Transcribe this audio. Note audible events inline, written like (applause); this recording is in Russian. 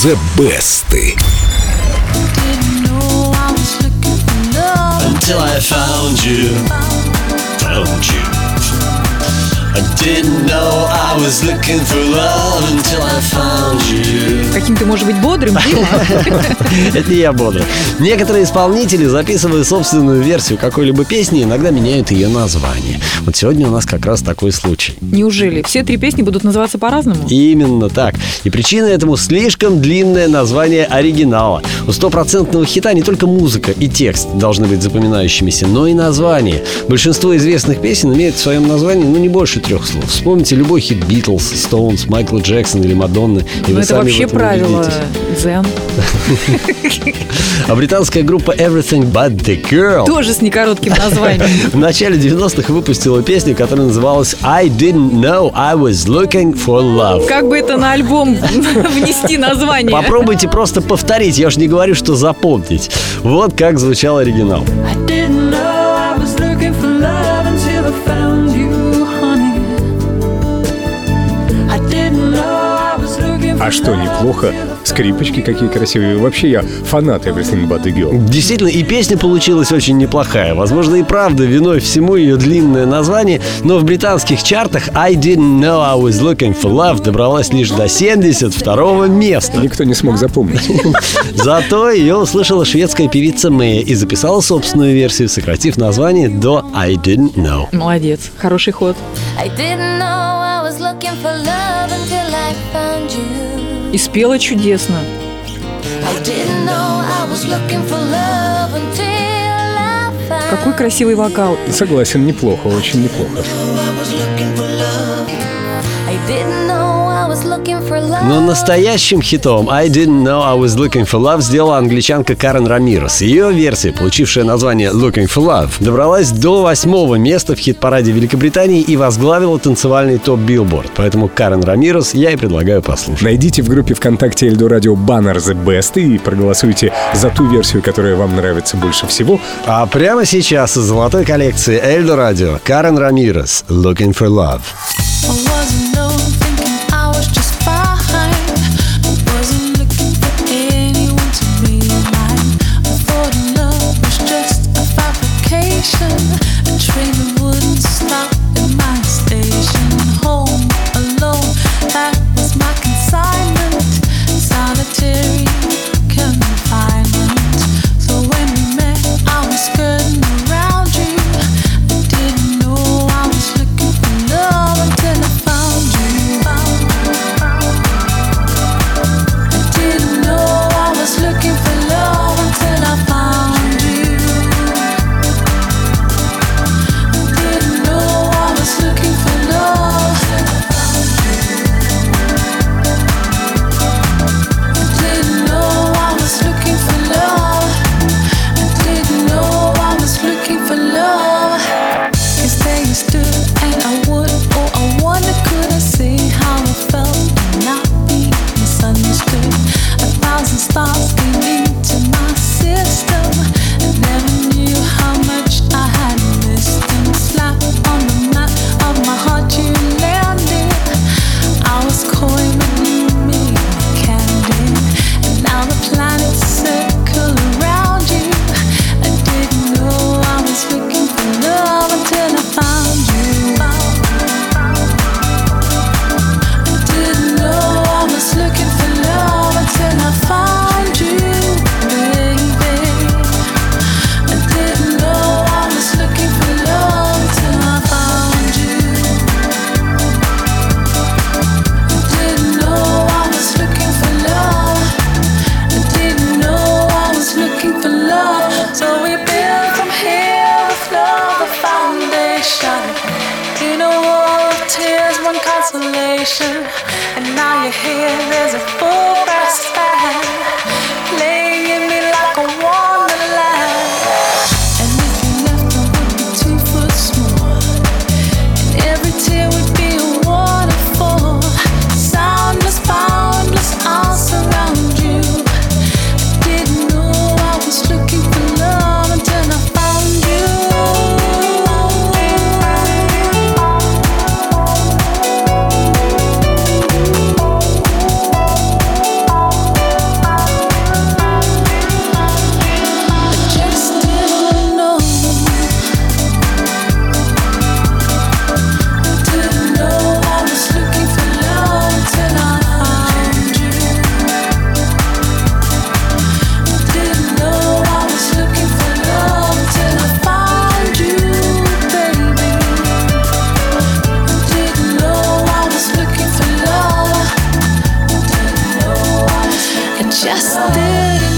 The Best. Until I found you, found you. I didn't know I was looking for love until I found you. Каким ты можешь быть бодрым? (laughs) Это не я бодрый. Некоторые исполнители, записывая собственную версию какой-либо песни, иногда меняют ее название. Вот сегодня у нас как раз такой случай. Неужели? Все три песни будут называться по-разному? Именно так. И причина этому слишком длинное название оригинала. У стопроцентного хита не только музыка и текст должны быть запоминающимися, но и название. Большинство известных песен имеют в своем названии ну не больше трех слов. Вспомните любой хит Битлз, Стоунс, Майкл Джексон или Мадонны. И Ну, вы это сами в вообще этом правило дзен. А британская группа Everything But The Girl Тоже с некоротким названием. (laughs) в начале 90-х выпустила песню, которая называлась I Didn't Know I Was Looking For Love. Как бы это на альбом (laughs) внести название? Попробуйте просто повторить, я уж не говорю, что запомнить. Вот как звучал оригинал. I didn't А что, неплохо? Скрипочки какие красивые. Вообще я фанат Everything But The Girl. Действительно, и песня получилась очень неплохая. Возможно, и правда виной всему ее длинное название, но в британских чартах I Didn't Know I Was Looking For Love добралась лишь до 72 места. Никто не смог запомнить. (laughs) Зато ее услышала шведская певица Мэя и записала собственную версию, сократив название до I Didn't Know. Молодец, хороший ход. I didn't know I was looking for love until I found you. И спела чудесно. Какой красивый вокал. Согласен, неплохо, очень неплохо. I didn't know Но настоящим хитом I Didn't Know I Was Looking For Love сделала англичанка Карен Рамирес. Ее версия, получившая название Looking For Love, добралась до восьмого места в хит-параде Великобритании и возглавила танцевальный топ Билборд. Поэтому Карен Рамирес я и предлагаю послушать. Найдите в группе ВКонтакте Эльдо Радио баннер The Best и проголосуйте за ту версию, которая вам нравится больше всего. А прямо сейчас из золотой коллекции Эльдо Радио Карен Рамирес Looking For Love. 生。One consolation. And now you're here, there's a full brass band. just didn't